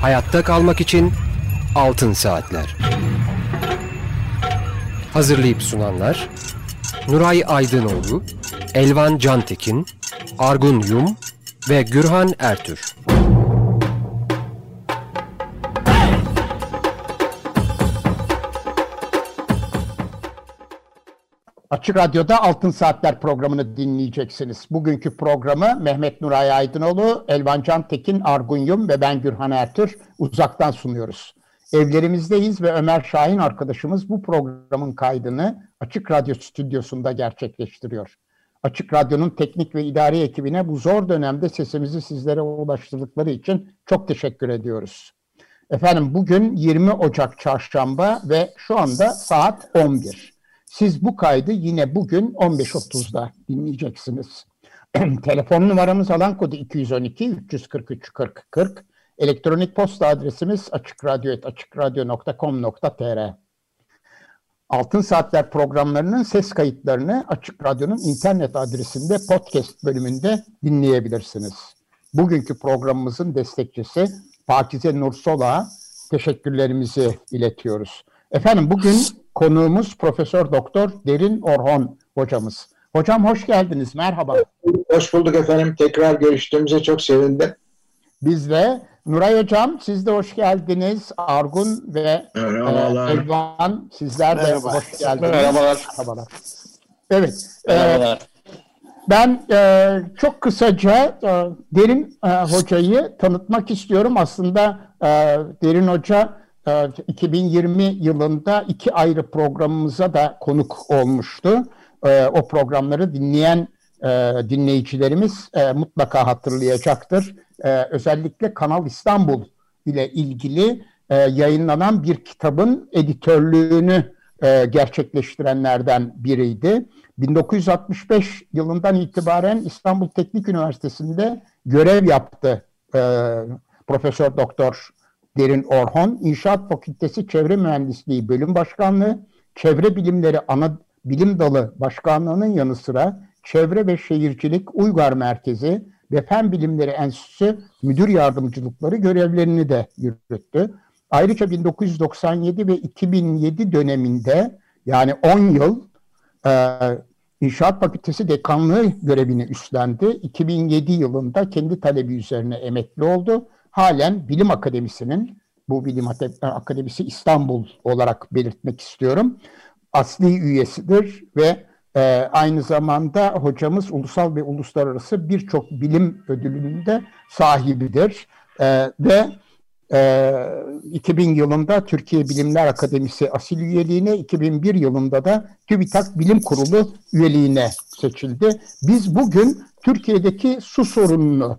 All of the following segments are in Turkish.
Hayatta kalmak için Altın Saatler. Hazırlayıp sunanlar Nuray Aydınoğlu, Elvan Cantekin, Argun Yum ve Gürhan Ertür. Açık Radyo'da Altın Saatler programını dinleyeceksiniz. Bugünkü programı Mehmet Nuray Aydınoğlu, Elvan Can Tekin, Argun Yum ve ben Gürhan Ertür uzaktan sunuyoruz. Evlerimizdeyiz ve Ömer Şahin arkadaşımız bu programın kaydını Açık Radyo stüdyosunda gerçekleştiriyor. Açık Radyo'nun teknik ve idari ekibine bu zor dönemde sesimizi sizlere ulaştırdıkları için çok teşekkür ediyoruz. Efendim bugün 20 Ocak Çarşamba ve şu anda saat 11. Siz bu kaydı yine bugün 15.30'da dinleyeceksiniz. Telefon numaramız alan kodu 212 343 40 40. Elektronik posta adresimiz açıkradyo.com.tr Altın Saatler programlarının ses kayıtlarını Açık Radyo'nun internet adresinde podcast bölümünde dinleyebilirsiniz. Bugünkü programımızın destekçisi Pakize Nursola teşekkürlerimizi iletiyoruz. Efendim bugün konuğumuz Profesör Doktor Derin Orhon hocamız. Hocam hoş geldiniz. Merhaba. Hoş bulduk efendim. Tekrar görüştüğümüze çok sevindim. Biz de. Nuray Hocam siz de hoş geldiniz. Argun ve Merhabalar. e, Elvan sizler de Merhaba. hoş geldiniz. Merhabalar. Merhabalar. Evet. e, Merhabalar. Ben e, çok kısaca e, Derin e, Hoca'yı tanıtmak istiyorum. Aslında e, Derin Hoca e, 2020 yılında iki ayrı programımıza da konuk olmuştu. E, o programları dinleyen e, dinleyicilerimiz e, mutlaka hatırlayacaktır. E, özellikle Kanal İstanbul ile ilgili e, yayınlanan bir kitabın editörlüğünü gerçekleştirenlerden biriydi. 1965 yılından itibaren İstanbul Teknik Üniversitesi'nde görev yaptı Profesör Doktor Derin Orhon. İnşaat Fakültesi Çevre Mühendisliği Bölüm Başkanlığı, Çevre Bilimleri Ana Bilim Dalı Başkanlığı'nın yanı sıra Çevre ve Şehircilik Uygar Merkezi ve Fen Bilimleri Enstitüsü Müdür Yardımcılıkları görevlerini de yürüttü. Ayrıca 1997 ve 2007 döneminde yani 10 yıl e, İnşaat Fakültesi Dekanlığı görevini üstlendi. 2007 yılında kendi talebi üzerine emekli oldu. Halen Bilim Akademisi'nin, bu Bilim Akademisi İstanbul olarak belirtmek istiyorum, asli üyesidir ve e, aynı zamanda hocamız ulusal ve uluslararası birçok bilim ödülünün de sahibidir. E, ve e, 2000 yılında Türkiye Bilimler Akademisi asil üyeliğine, 2001 yılında da TÜBİTAK Bilim Kurulu üyeliğine seçildi. Biz bugün Türkiye'deki su sorununu,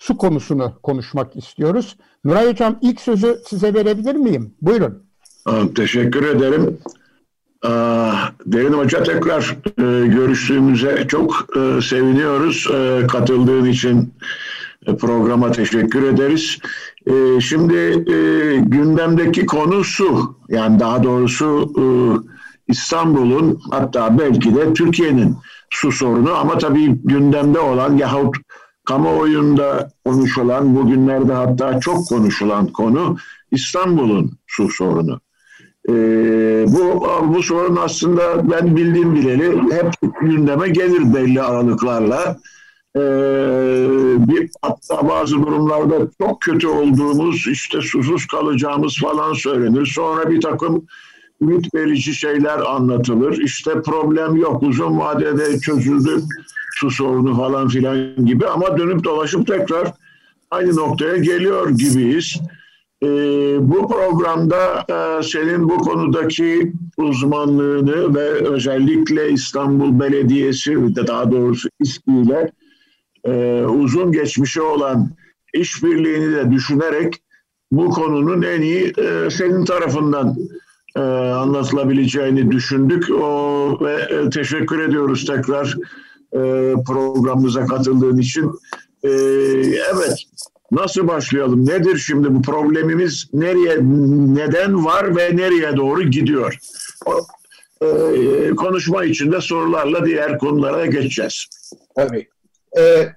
su konusunu konuşmak istiyoruz. Nuray Hocam ilk sözü size verebilir miyim? Buyurun. Teşekkür ederim. Derin Hoca tekrar e, görüştüğümüze çok e, seviniyoruz. E, katıldığın için programa teşekkür ederiz. Şimdi gündemdeki konu su. Yani daha doğrusu İstanbul'un hatta belki de Türkiye'nin su sorunu ama tabii gündemde olan yahut kamuoyunda konuşulan, bugünlerde hatta çok konuşulan konu İstanbul'un su sorunu. Ee, bu bu sorun aslında ben bildiğim bileli hep gündeme gelir belli aralıklarla. Ee, bir hatta bazı durumlarda çok kötü olduğumuz işte susuz kalacağımız falan söylenir. Sonra bir takım ümit verici şeyler anlatılır. İşte problem yok uzun vadede çözüldü su sorunu falan filan gibi ama dönüp dolaşıp tekrar aynı noktaya geliyor gibiyiz. E, bu programda e, senin bu konudaki uzmanlığını ve özellikle İstanbul Belediyesi daha doğrusu İSKİ ile e, uzun geçmişi olan işbirliğini de düşünerek bu konunun en iyi e, senin tarafından e, anlatılabileceğini düşündük. O ve e, teşekkür ediyoruz tekrar e, programımıza katıldığın için. E, evet, Nasıl başlayalım? Nedir şimdi bu problemimiz? Nereye, neden var ve nereye doğru gidiyor? O, e, konuşma içinde sorularla diğer konulara geçeceğiz. Tabii. Ee,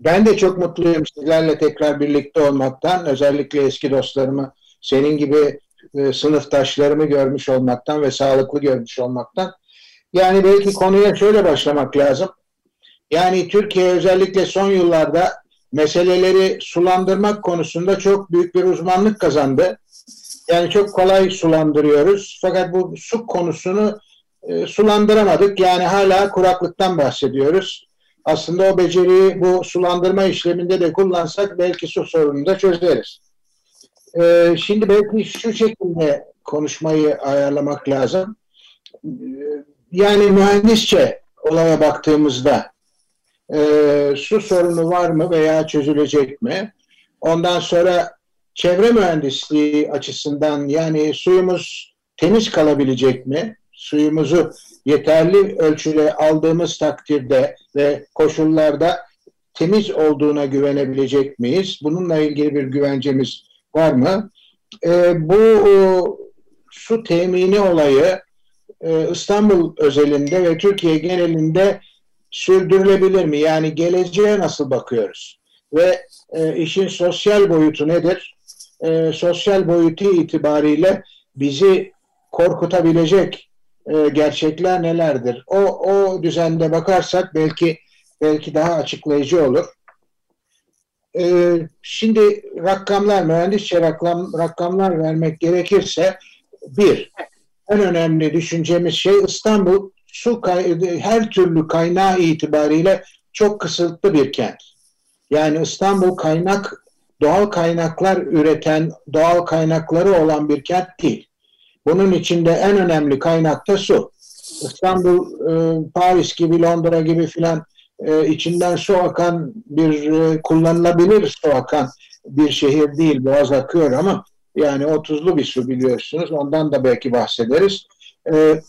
Ben de çok mutluyum sizlerle tekrar birlikte olmaktan. Özellikle eski dostlarımı, senin gibi e, sınıftaşlarımı görmüş olmaktan ve sağlıklı görmüş olmaktan. Yani belki konuya şöyle başlamak lazım. Yani Türkiye özellikle son yıllarda meseleleri sulandırmak konusunda çok büyük bir uzmanlık kazandı. Yani çok kolay sulandırıyoruz. Fakat bu su konusunu e, sulandıramadık. Yani hala kuraklıktan bahsediyoruz. Aslında o beceriyi bu sulandırma işleminde de kullansak belki su sorununu da çözeriz. E, şimdi belki şu şekilde konuşmayı ayarlamak lazım. E, yani mühendisçe olaya baktığımızda e, su sorunu var mı veya çözülecek mi? Ondan sonra çevre mühendisliği açısından yani suyumuz temiz kalabilecek mi? Suyumuzu yeterli ölçüde aldığımız takdirde ve koşullarda temiz olduğuna güvenebilecek miyiz? Bununla ilgili bir güvencemiz var mı? E, bu e, su temini olayı e, İstanbul özelinde ve Türkiye genelinde sürdürülebilir mi? Yani geleceğe nasıl bakıyoruz? Ve e, işin sosyal boyutu nedir? E, sosyal boyutu itibariyle bizi korkutabilecek gerçekler nelerdir? O, o düzende bakarsak belki belki daha açıklayıcı olur. E, şimdi rakamlar, mühendisçe rakam, rakamlar vermek gerekirse bir, en önemli düşüncemiz şey İstanbul su her türlü kaynağı itibariyle çok kısıtlı bir kent. Yani İstanbul kaynak doğal kaynaklar üreten, doğal kaynakları olan bir kent değil. Bunun içinde en önemli kaynak da su. İstanbul, e, Paris gibi, Londra gibi filan e, içinden su akan bir e, kullanılabilir su akan bir şehir değil. Boğaz akıyor ama yani o tuzlu bir su biliyorsunuz. Ondan da belki bahsederiz. E,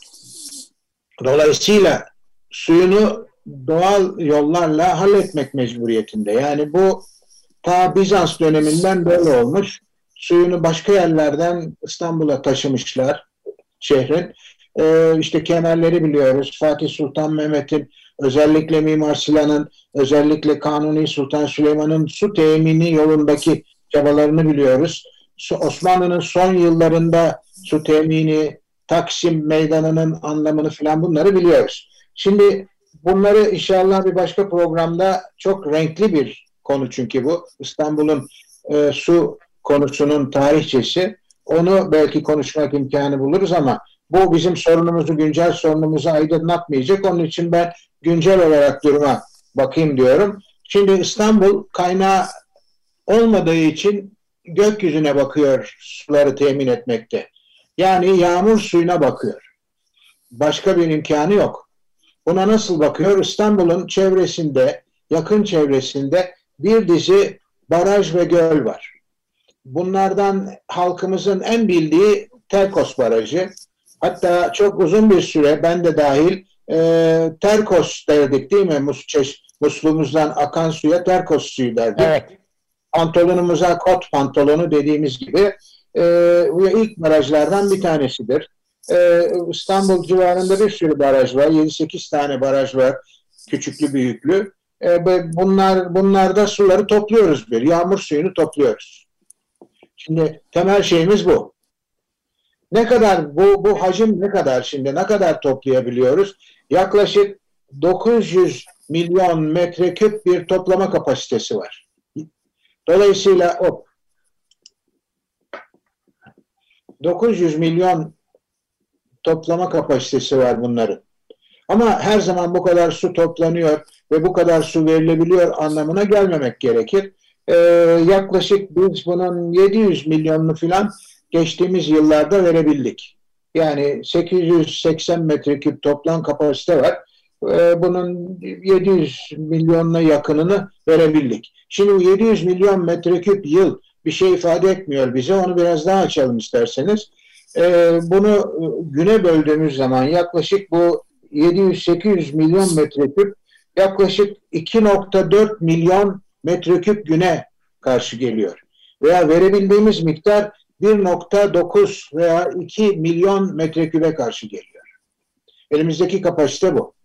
dolayısıyla suyunu doğal yollarla halletmek mecburiyetinde. Yani bu ta Bizans döneminden böyle olmuş. Suyunu başka yerlerden İstanbul'a taşımışlar şehrin. Ee, işte kemerleri biliyoruz. Fatih Sultan Mehmet'in özellikle Mimar Sinan'ın özellikle Kanuni Sultan Süleyman'ın su temini yolundaki çabalarını biliyoruz. Osmanlı'nın son yıllarında su temini, Taksim Meydanı'nın anlamını filan bunları biliyoruz. Şimdi bunları inşallah bir başka programda çok renkli bir konu çünkü bu. İstanbul'un e, su konusunun tarihçesi. Onu belki konuşmak imkanı buluruz ama bu bizim sorunumuzu, güncel sorunumuzu aydınlatmayacak. Onun için ben güncel olarak duruma bakayım diyorum. Şimdi İstanbul kaynağı olmadığı için gökyüzüne bakıyor suları temin etmekte. Yani yağmur suyuna bakıyor. Başka bir imkanı yok. Buna nasıl bakıyor? İstanbul'un çevresinde, yakın çevresinde bir dizi baraj ve göl var. Bunlardan halkımızın en bildiği Terkos Barajı. Hatta çok uzun bir süre ben de dahil e, Terkos derdik değil mi? Mus, çeş, musluğumuzdan akan suya Terkos suyu derdik. Evet. Pantolonumuza kot pantolonu dediğimiz gibi e, ilk barajlardan bir tanesidir. E, İstanbul civarında bir sürü baraj var. 7-8 tane baraj var. Küçüklü büyüklü. E, bunlar bunlarda suları topluyoruz bir. Yağmur suyunu topluyoruz. Şimdi temel şeyimiz bu. Ne kadar bu bu hacim ne kadar şimdi ne kadar toplayabiliyoruz? Yaklaşık 900 milyon metreküp bir toplama kapasitesi var. Dolayısıyla o 900 milyon toplama kapasitesi var bunların. Ama her zaman bu kadar su toplanıyor ve bu kadar su verilebiliyor anlamına gelmemek gerekir. Ee, yaklaşık biz bunun 700 milyonunu filan geçtiğimiz yıllarda verebildik. Yani 880 metreküp toplam kapasite var. Ee, bunun 700 milyonuna yakınını verebildik. Şimdi 700 milyon metreküp yıl bir şey ifade etmiyor bize. Onu biraz daha açalım isterseniz. Ee, bunu güne böldüğümüz zaman yaklaşık bu 700-800 milyon metreküp yaklaşık 2.4 milyon metreküp güne karşı geliyor. Veya verebildiğimiz miktar 1.9 veya 2 milyon metrekübe karşı geliyor. Elimizdeki kapasite bu.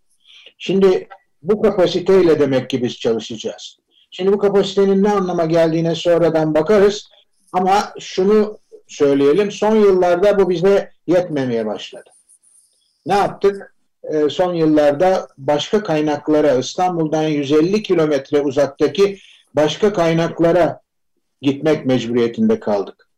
Şimdi bu kapasiteyle demek ki biz çalışacağız. Şimdi bu kapasitenin ne anlama geldiğine sonradan bakarız. Ama şunu söyleyelim. Son yıllarda bu bize yetmemeye başladı. Ne yaptık? Ee, son yıllarda başka kaynaklara İstanbul'dan 150 kilometre uzaktaki başka kaynaklara gitmek mecburiyetinde kaldık.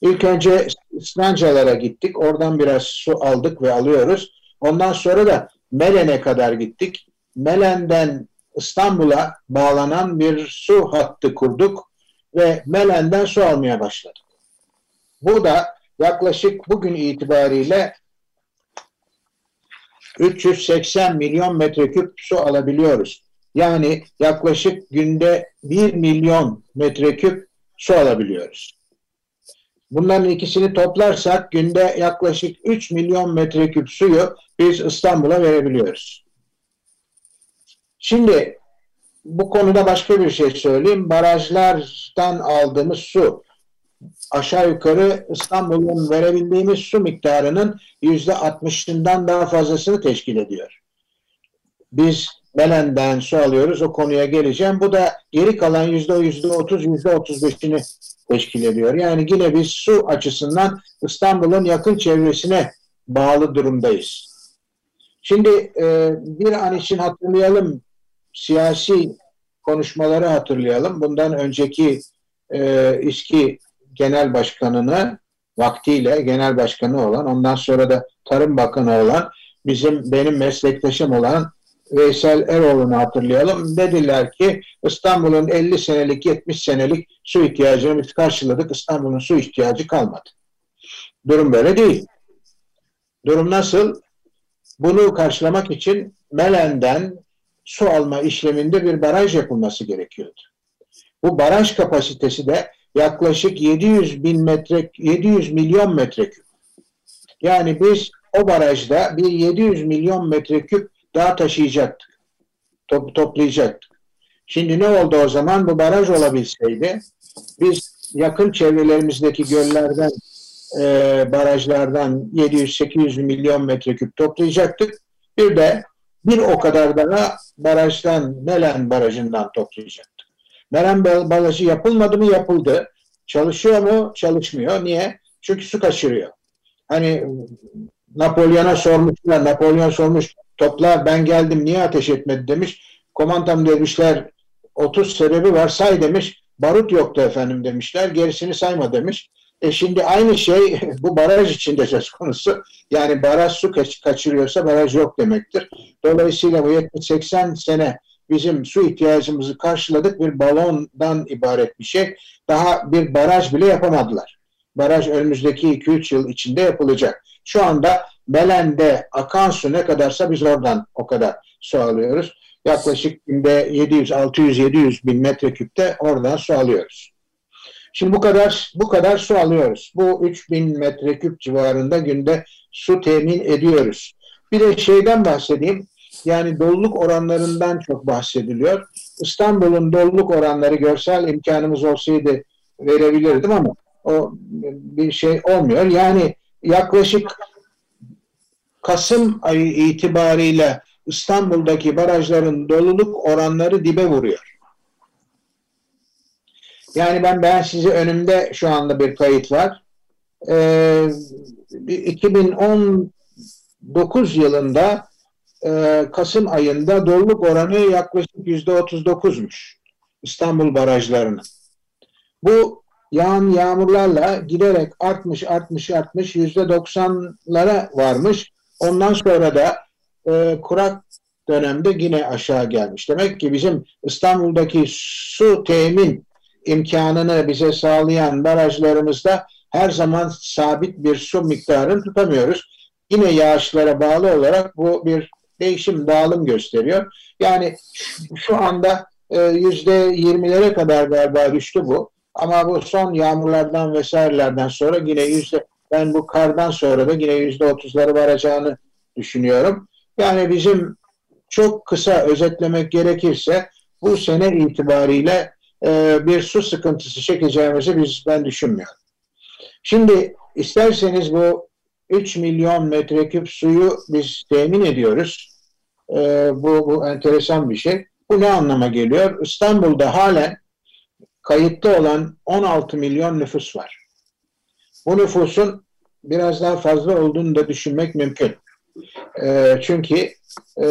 İlk önce İslancalara gittik. Oradan biraz su aldık ve alıyoruz. Ondan sonra da Melen'e kadar gittik. Melen'den İstanbul'a bağlanan bir su hattı kurduk ve Melen'den su almaya başladık. Bu da yaklaşık bugün itibariyle 380 milyon metreküp su alabiliyoruz. Yani yaklaşık günde 1 milyon metreküp su alabiliyoruz. Bunların ikisini toplarsak günde yaklaşık 3 milyon metreküp suyu biz İstanbul'a verebiliyoruz. Şimdi bu konuda başka bir şey söyleyeyim. Barajlardan aldığımız su aşağı yukarı İstanbul'un verebildiğimiz su miktarının yüzde altmışından daha fazlasını teşkil ediyor. Biz Belen'den su alıyoruz. O konuya geleceğim. Bu da geri kalan yüzde yüzde otuz, yüzde otuz beşini teşkil ediyor. Yani yine biz su açısından İstanbul'un yakın çevresine bağlı durumdayız. Şimdi e, bir an için hatırlayalım siyasi konuşmaları hatırlayalım. Bundan önceki e, İSKİ Genel Başkanı'nı vaktiyle genel başkanı olan ondan sonra da Tarım Bakanı olan bizim benim meslektaşım olan Veysel Eroğlu'nu hatırlayalım. Dediler ki İstanbul'un 50 senelik 70 senelik su ihtiyacını biz karşıladık. İstanbul'un su ihtiyacı kalmadı. Durum böyle değil. Durum nasıl? Bunu karşılamak için Melen'den su alma işleminde bir baraj yapılması gerekiyordu. Bu baraj kapasitesi de yaklaşık 700 bin metre 700 milyon metreküp. Yani biz o barajda bir 700 milyon metreküp daha taşıyacaktık. Top, toplayacaktık. Şimdi ne oldu o zaman? Bu baraj olabilseydi biz yakın çevrelerimizdeki göllerden e, barajlardan 700-800 milyon metreküp toplayacaktık. Bir de bir o kadar daha barajdan, Melen Barajı'ndan toplayacaktık. Melen Barajı yapılmadı mı? Yapıldı. Çalışıyor mu? Çalışmıyor. Niye? Çünkü su kaçırıyor. Hani Napolyon'a sormuşlar, Napolyon sormuş, toplar ben geldim niye ateş etmedi demiş. Komandan demişler 30 sebebi var say demiş. Barut yoktu efendim demişler. Gerisini sayma demiş. E şimdi aynı şey bu baraj içinde söz konusu. Yani baraj su kaçırıyorsa baraj yok demektir. Dolayısıyla bu 70-80 sene bizim su ihtiyacımızı karşıladık bir balondan ibaret bir şey. Daha bir baraj bile yapamadılar. Baraj önümüzdeki 2-3 yıl içinde yapılacak. Şu anda Melen'de akan su ne kadarsa biz oradan o kadar su alıyoruz. Yaklaşık günde 700, 600, 700 bin metreküpte oradan su alıyoruz. Şimdi bu kadar bu kadar su alıyoruz. Bu 3000 metreküp civarında günde su temin ediyoruz. Bir de şeyden bahsedeyim. Yani doluluk oranlarından çok bahsediliyor. İstanbul'un doluluk oranları görsel imkanımız olsaydı verebilirdim ama o bir şey olmuyor. Yani yaklaşık Kasım ayı itibariyle İstanbul'daki barajların doluluk oranları dibe vuruyor. Yani ben ben size önümde şu anda bir kayıt var. Ee, 2019 yılında e, Kasım ayında doluluk oranı yaklaşık yüzde 39'muş İstanbul barajlarının. Bu yağan yağmurlarla giderek artmış artmış artmış yüzde 90'lara varmış. Ondan sonra da e, kurak dönemde yine aşağı gelmiş. Demek ki bizim İstanbul'daki su temin imkanını bize sağlayan barajlarımızda her zaman sabit bir su miktarını tutamıyoruz. Yine yağışlara bağlı olarak bu bir değişim, dağılım gösteriyor. Yani şu anda e, yüzde yirmilere kadar galiba düştü bu. Ama bu son yağmurlardan vesairelerden sonra yine yüzde ben bu kardan sonra da yine yüzde otuzları varacağını düşünüyorum. Yani bizim çok kısa özetlemek gerekirse bu sene itibariyle e, bir su sıkıntısı çekeceğimizi biz ben düşünmüyorum. Şimdi isterseniz bu 3 milyon metreküp suyu biz temin ediyoruz. E, bu, bu enteresan bir şey. Bu ne anlama geliyor? İstanbul'da halen kayıtlı olan 16 milyon nüfus var. Bu nüfusun biraz daha fazla olduğunu da düşünmek mümkün. E, çünkü e,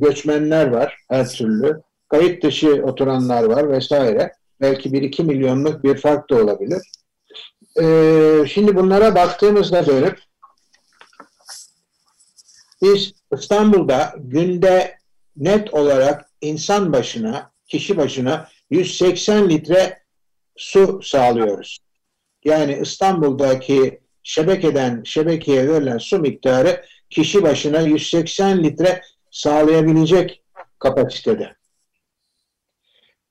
göçmenler var her türlü. Kayıt dışı oturanlar var vesaire. Belki 1-2 milyonluk bir fark da olabilir. E, şimdi bunlara baktığımızda dönüp biz İstanbul'da günde net olarak insan başına, kişi başına 180 litre su sağlıyoruz. Yani İstanbul'daki şebekeden şebekeye verilen su miktarı kişi başına 180 litre sağlayabilecek kapasitede.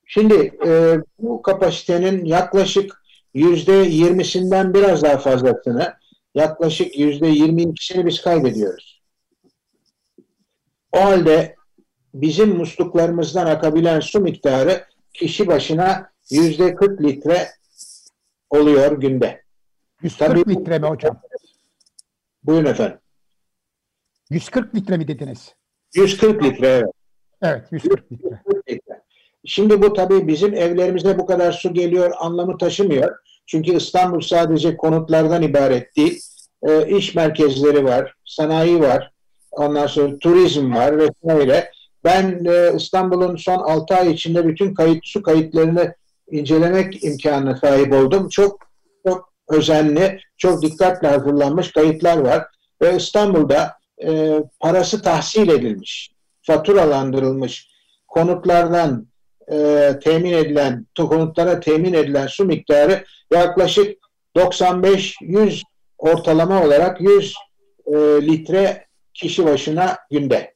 Şimdi e, bu kapasitenin yaklaşık yüzde yirmisinden biraz daha fazlasını, yaklaşık yüzde yirmi ikisini biz kaybediyoruz. O halde bizim musluklarımızdan akabilen su miktarı kişi başına yüzde 40 litre oluyor günde. 140 Tabii, litre mi hocam? Buyurun efendim. 140 litre mi dediniz? 140 litre evet. Evet 140 litre. Şimdi bu tabii bizim evlerimize bu kadar su geliyor anlamı taşımıyor. Çünkü İstanbul sadece konutlardan ibaret değil. E, iş merkezleri var, sanayi var, ondan sonra turizm var vesaire. Ben e, İstanbul'un son 6 ay içinde bütün kayıt su kayıtlarını incelemek imkanına sahip oldum. Çok çok özenli, çok dikkatle hazırlanmış kayıtlar var. Ve İstanbul'da e, parası tahsil edilmiş, faturalandırılmış konutlardan e, temin edilen, konutlara temin edilen su miktarı yaklaşık 95-100 ortalama olarak 100 e, litre kişi başına günde.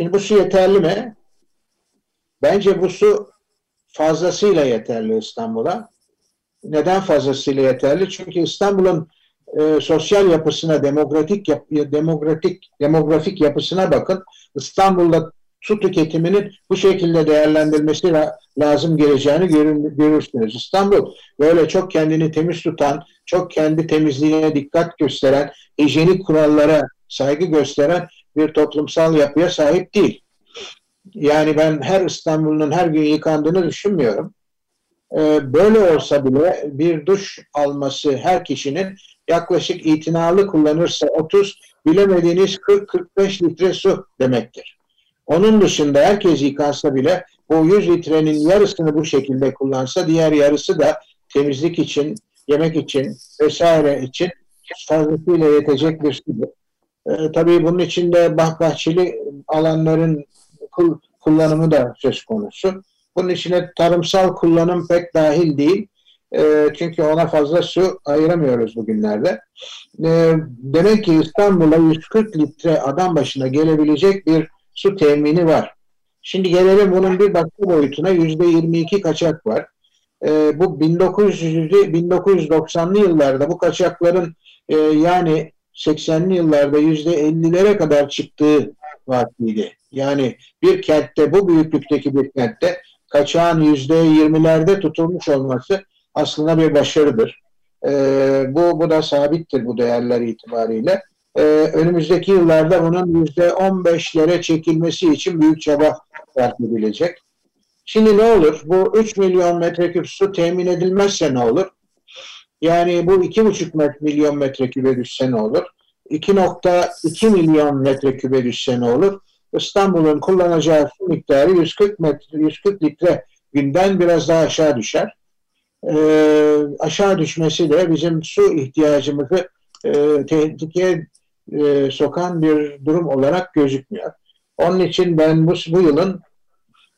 Şimdi bu su yeterli mi? Bence bu su fazlasıyla yeterli İstanbul'a. Neden fazlasıyla yeterli? Çünkü İstanbul'un e, sosyal yapısına, demokratik yap, demokratik demografik yapısına bakın. İstanbul'da su tüketiminin bu şekilde değerlendirilmesi lazım geleceğini görün, görürsünüz. İstanbul böyle çok kendini temiz tutan, çok kendi temizliğine dikkat gösteren, hijyenik kurallara saygı gösteren bir toplumsal yapıya sahip değil. Yani ben her İstanbul'un her gün yıkandığını düşünmüyorum. Ee, böyle olsa bile bir duş alması her kişinin yaklaşık itinalı kullanırsa 30, bilemediğiniz 40-45 litre su demektir. Onun dışında herkes yıkansa bile bu 100 litrenin yarısını bu şekilde kullansa diğer yarısı da temizlik için, yemek için vesaire için fazlasıyla yetecek bir sudur. Ee, tabii bunun içinde bah bahçeli alanların kullanımı da söz konusu. Bunun içine tarımsal kullanım pek dahil değil. E, çünkü ona fazla su ayıramıyoruz bugünlerde. E, demek ki İstanbul'a 140 litre adam başına gelebilecek bir su temini var. Şimdi gelelim bunun bir başka boyutuna yüzde 22 kaçak var. E, bu 1900'lü 1990'lı yıllarda bu kaçakların e, yani 80'li yıllarda yüzde 50'lere kadar çıktığı vaktiydi. Yani bir kentte bu büyüklükteki bir kentte kaçağın yüzde 20'lerde tutulmuş olması aslında bir başarıdır. E, bu, bu da sabittir bu değerler itibariyle e, önümüzdeki yıllarda bunun yüzde 15'lere çekilmesi için büyük çaba sarf edilecek. Şimdi ne olur? Bu 3 milyon metreküp su temin edilmezse ne olur? Yani bu 2,5 milyon metrekübe düşse ne olur? 2.2 milyon metrekübe düşse ne olur? İstanbul'un kullanacağı su miktarı 140, metre, 140 litre günden biraz daha aşağı düşer. Ee, aşağı düşmesi de bizim su ihtiyacımızı e, tehlikeye e, sokan bir durum olarak gözükmüyor. Onun için ben bu, bu yılın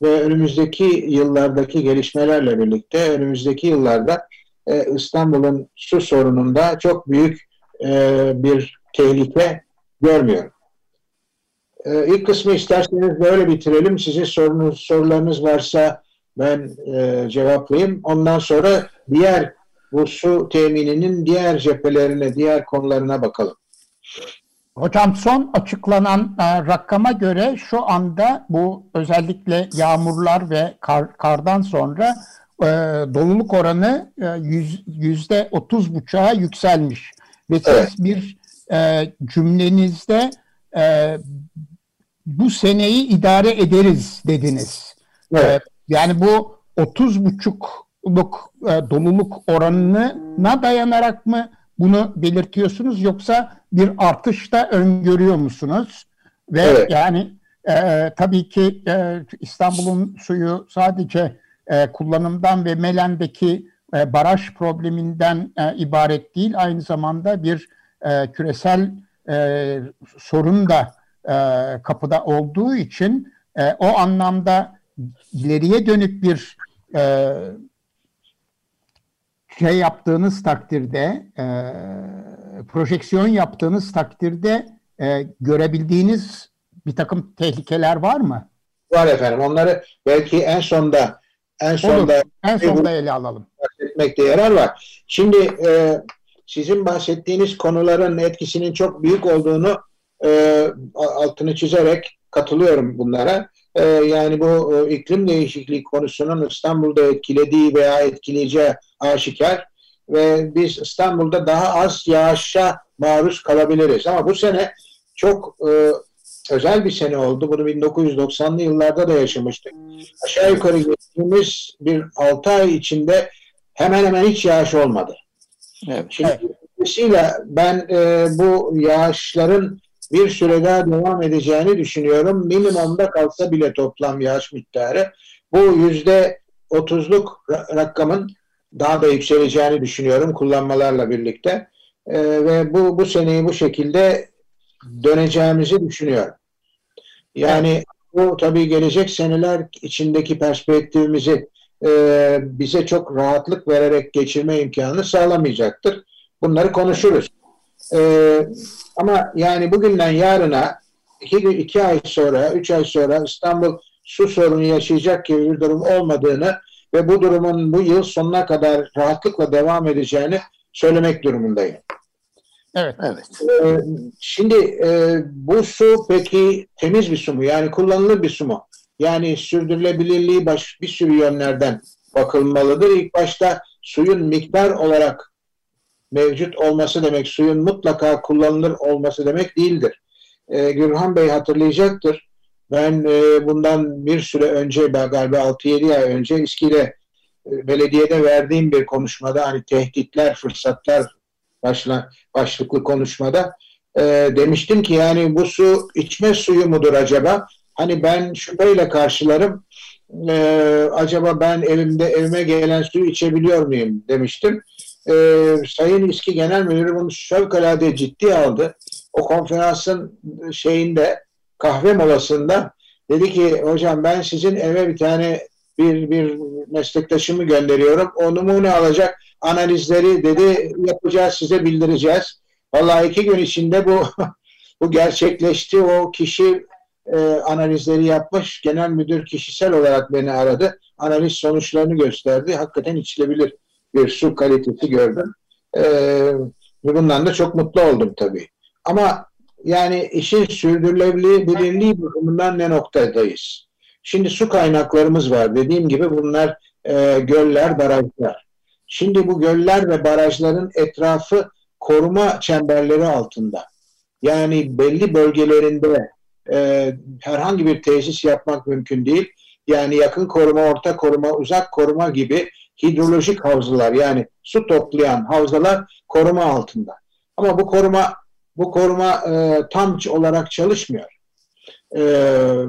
ve önümüzdeki yıllardaki gelişmelerle birlikte önümüzdeki yıllarda e, İstanbul'un su sorununda çok büyük e, bir tehlike görmüyorum. E, ilk kısmı isterseniz böyle bitirelim. Sizin sorunuz, sorularınız varsa ben e, cevaplayayım. Ondan sonra diğer bu su temininin diğer cephelerine, diğer konularına bakalım. Hocam son açıklanan e, rakama göre şu anda bu özellikle yağmurlar ve kar, kardan sonra e, doluluk oranı e, yüz, yüzde otuz buçuğa yükselmiş. Ve siz evet. bir e, cümlenizde e, bu seneyi idare ederiz dediniz. Evet. E, yani bu 30 buçukluk e, doluluk oranına dayanarak mı bunu belirtiyorsunuz yoksa bir artış da öngörüyor musunuz? Ve evet. yani e, tabii ki e, İstanbul'un suyu sadece e, kullanımdan ve Melen'deki e, baraj probleminden e, ibaret değil. Aynı zamanda bir e, küresel e, sorun da e, kapıda olduğu için e, o anlamda ileriye dönük bir e, şey yaptığınız takdirde, e, projeksiyon yaptığınız takdirde e, görebildiğiniz bir takım tehlikeler var mı? Var efendim. Onları belki en sonda en sonda Olur. en sonda ele alalım. Bahsetmekte yarar var. Şimdi e, sizin bahsettiğiniz konuların etkisinin çok büyük olduğunu e, altını çizerek katılıyorum bunlara. E, yani bu e, iklim değişikliği konusunun İstanbul'da etkilediği veya etkileyeceği aşikar ve biz İstanbul'da daha az yağışa maruz kalabiliriz. Ama bu sene çok e, özel bir sene oldu. Bunu 1990'lı yıllarda da yaşamıştık. Aşağı yukarı geçtiğimiz bir 6 ay içinde hemen hemen hiç yağış olmadı. Evet. Şimdi dolayısıyla ben e, bu yağışların bir süre daha devam edeceğini düşünüyorum. Minimumda kalsa bile toplam yağış miktarı bu yüzde otuzluk rakamın daha da yükseleceğini düşünüyorum kullanmalarla birlikte. E, ve bu bu seneyi bu şekilde döneceğimizi düşünüyorum. Yani bu tabii gelecek seneler içindeki perspektifimizi e, bize çok rahatlık vererek geçirme imkanı sağlamayacaktır. Bunları konuşuruz. E, ama yani bugünden yarına iki, iki ay sonra, üç ay sonra İstanbul su sorunu yaşayacak gibi bir durum olmadığını ve bu durumun bu yıl sonuna kadar rahatlıkla devam edeceğini söylemek durumundayım. Evet. evet. Ee, şimdi e, bu su peki temiz bir su mu? Yani kullanılır bir su mu? Yani sürdürülebilirliği baş, bir sürü yönlerden bakılmalıdır. İlk başta suyun miktar olarak mevcut olması demek, suyun mutlaka kullanılır olması demek değildir. E, Gürhan Bey hatırlayacaktır. Ben e, bundan bir süre önce, galiba 6-7 ay önce İSKİ'de e, belediyede verdiğim bir konuşmada hani tehditler, fırsatlar başla, başlıklı konuşmada e, demiştim ki yani bu su içme suyu mudur acaba? Hani ben şüpheyle karşılarım. E, acaba ben evimde evime gelen suyu içebiliyor muyum demiştim. E, Sayın İSKİ Genel Müdürü bunu fevkalade ciddi aldı. O konferansın şeyinde kahve molasında dedi ki hocam ben sizin eve bir tane bir, bir meslektaşımı gönderiyorum. O numune alacak analizleri dedi yapacağız size bildireceğiz. Vallahi iki gün içinde bu bu gerçekleşti. O kişi e, analizleri yapmış. Genel müdür kişisel olarak beni aradı. Analiz sonuçlarını gösterdi. Hakikaten içilebilir bir su kalitesi gördüm. E, bundan da çok mutlu oldum tabii. Ama yani işin sürdürülebilirliği bakımından ne noktadayız? Şimdi su kaynaklarımız var. Dediğim gibi bunlar e, göller, barajlar. Şimdi bu göller ve barajların etrafı koruma çemberleri altında. Yani belli bölgelerinde e, herhangi bir tesis yapmak mümkün değil. Yani yakın koruma, orta koruma, uzak koruma gibi hidrolojik havzalar yani su toplayan havzalar koruma altında. Ama bu koruma bu koruma e, tam olarak çalışmıyor. E,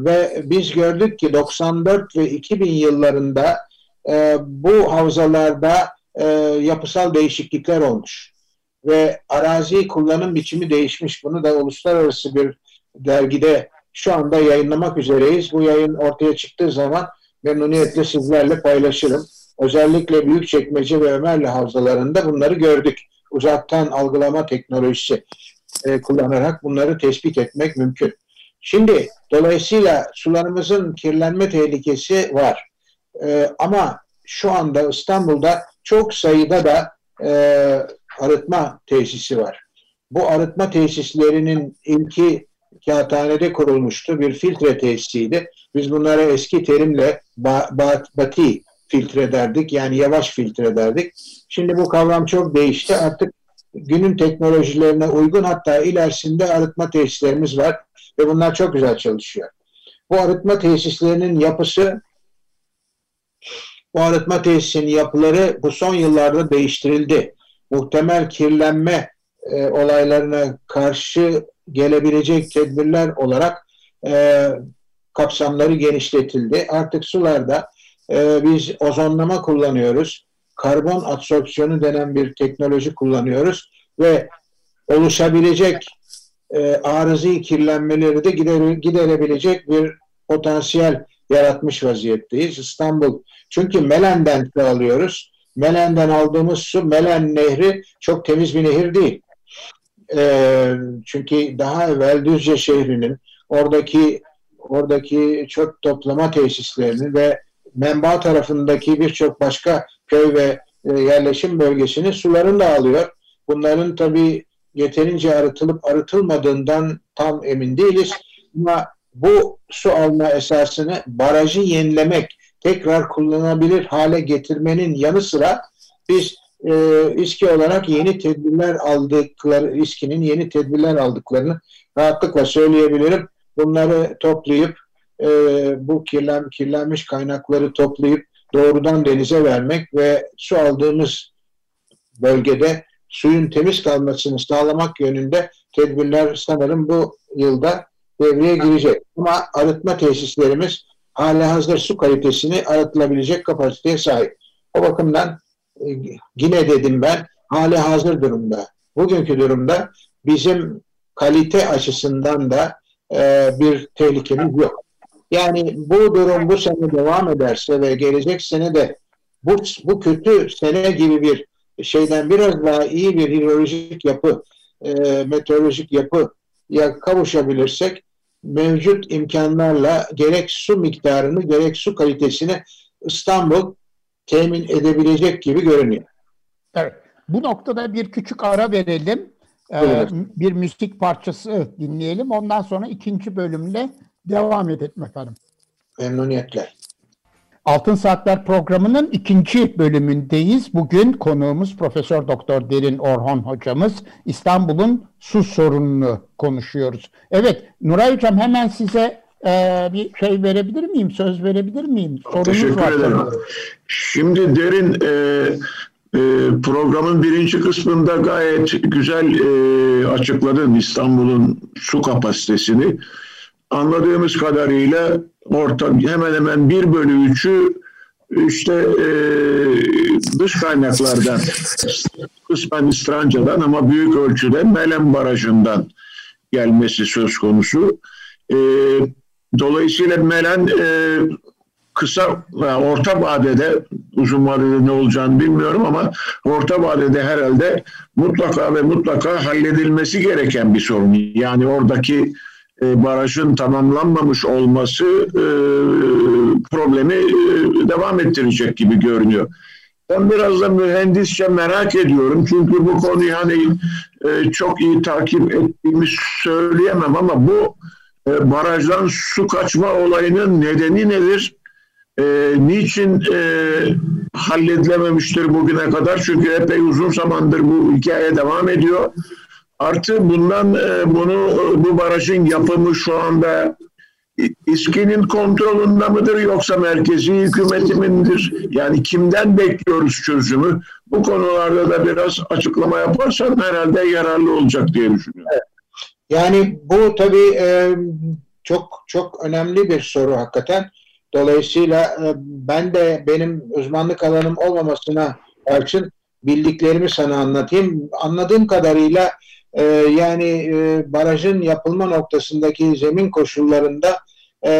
ve biz gördük ki 94 ve 2000 yıllarında e, bu havzalarda e, yapısal değişiklikler olmuş ve arazi kullanım biçimi değişmiş. Bunu da uluslararası bir dergide şu anda yayınlamak üzereyiz. Bu yayın ortaya çıktığı zaman memnuniyetle sizlerle paylaşırım. Özellikle Büyükçekmece ve Ömerli havzalarında bunları gördük. Uzaktan algılama teknolojisi e, kullanarak bunları tespit etmek mümkün. Şimdi dolayısıyla sularımızın kirlenme tehlikesi var. E, ama şu anda İstanbul'da çok sayıda da e, arıtma tesisi var. Bu arıtma tesislerinin ilki kağıthanede kurulmuştu. Bir filtre tesisiydi. Biz bunlara eski terimle ba, ba, bati filtre derdik. Yani yavaş filtre derdik. Şimdi bu kavram çok değişti. Artık günün teknolojilerine uygun hatta ilerisinde arıtma tesislerimiz var. Ve bunlar çok güzel çalışıyor. Bu arıtma tesislerinin yapısı bu arıtma tesisinin yapıları bu son yıllarda değiştirildi. Muhtemel kirlenme e, olaylarına karşı gelebilecek tedbirler olarak e, kapsamları genişletildi. Artık sularda e, biz ozonlama kullanıyoruz. Karbon adsorpsiyonu denen bir teknoloji kullanıyoruz ve oluşabilecek e, arızi kirlenmeleri de gider, giderebilecek bir potansiyel yaratmış vaziyetteyiz. İstanbul çünkü Melen'den alıyoruz. Melen'den aldığımız su Melen Nehri çok temiz bir nehir değil. E, çünkü daha evvel Düzce şehrinin oradaki oradaki çöp toplama tesislerini ve menba tarafındaki birçok başka köy ve e, yerleşim bölgesini sularını da alıyor. Bunların tabii yeterince arıtılıp arıtılmadığından tam emin değiliz. Ama bu su alma esasını barajı yenilemek, tekrar kullanabilir hale getirmenin yanı sıra biz e, İSKİ olarak yeni tedbirler aldıkları, İSKİ'nin yeni tedbirler aldıklarını rahatlıkla söyleyebilirim. Bunları toplayıp e, bu kirlen, kirlenmiş kaynakları toplayıp doğrudan denize vermek ve su aldığımız bölgede suyun temiz kalmasını sağlamak yönünde tedbirler sanırım bu yılda devreye girecek. Ama arıtma tesislerimiz hala hazır su kalitesini arıtılabilecek kapasiteye sahip. O bakımdan e, yine dedim ben hala hazır durumda. Bugünkü durumda bizim kalite açısından da e, bir tehlikemiz yok. Yani bu durum bu sene devam ederse ve gelecek sene de bu, bu kötü sene gibi bir şeyden biraz daha iyi bir hidrolojik yapı, e, meteorolojik yapı ya kavuşabilirsek mevcut imkanlarla gerek su miktarını gerek su kalitesini İstanbul temin edebilecek gibi görünüyor. Evet. Bu noktada bir küçük ara verelim. Evet. bir müzik parçası dinleyelim. Ondan sonra ikinci bölümle devam edelim efendim. Memnuniyetle. Altın Saatler programının ikinci bölümündeyiz. Bugün konuğumuz Profesör Doktor Derin Orhan hocamız. İstanbul'un su sorununu konuşuyoruz. Evet Nuray hocam hemen size e, bir şey verebilir miyim? Söz verebilir miyim? Sorunuz Teşekkür var ederim. Sanırım. Şimdi Derin e, e, programın birinci kısmında gayet güzel e, açıkladın İstanbul'un su kapasitesini anladığımız kadarıyla orta hemen hemen bir bölü üçü işte e, dış kaynaklardan kısmen İstranca'dan ama büyük ölçüde Melen Barajı'ndan gelmesi söz konusu. E, dolayısıyla Melen e, kısa orta vadede uzun vadede ne olacağını bilmiyorum ama orta vadede herhalde mutlaka ve mutlaka halledilmesi gereken bir sorun. Yani oradaki e, barajın tamamlanmamış olması e, problemi e, devam ettirecek gibi görünüyor. Ben biraz da mühendisçe merak ediyorum. Çünkü bu konuyu hani e, çok iyi takip ettiğimi söyleyemem ama bu e, barajdan su kaçma olayının nedeni nedir? E, niçin e, halledilememiştir bugüne kadar? Çünkü epey uzun zamandır bu hikaye devam ediyor. Artı bundan e, bunu bu barajın yapımı şu anda İSKİ'nin kontrolünde midir yoksa merkezi hükümetimindir? Yani kimden bekliyoruz çözümü? Bu konularda da biraz açıklama yaparsan herhalde yararlı olacak diye düşünüyorum. Yani bu tabii e, çok çok önemli bir soru hakikaten. Dolayısıyla e, ben de benim uzmanlık alanım olmamasına karşın bildiklerimi sana anlatayım. Anladığım kadarıyla e, yani e, barajın yapılma noktasındaki zemin koşullarında e,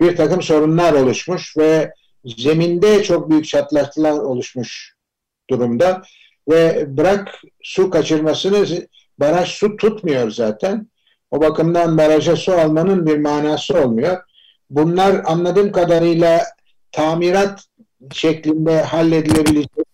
bir takım sorunlar oluşmuş ve zeminde çok büyük çatlaklar oluşmuş durumda ve bırak su kaçırmasını baraj su tutmuyor zaten. O bakımdan baraja su almanın bir manası olmuyor. Bunlar anladığım kadarıyla tamirat şeklinde halledilebilecek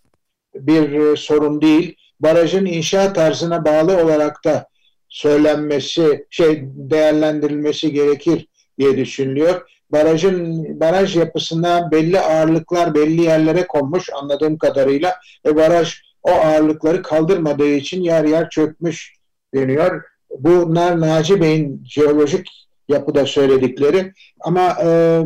bir e, sorun değil barajın inşa tarzına bağlı olarak da söylenmesi, şey değerlendirilmesi gerekir diye düşünülüyor. Barajın baraj yapısında belli ağırlıklar belli yerlere konmuş anladığım kadarıyla ve baraj o ağırlıkları kaldırmadığı için yer yer çökmüş deniyor. bunlar Naci Bey'in jeolojik yapıda söyledikleri ama e,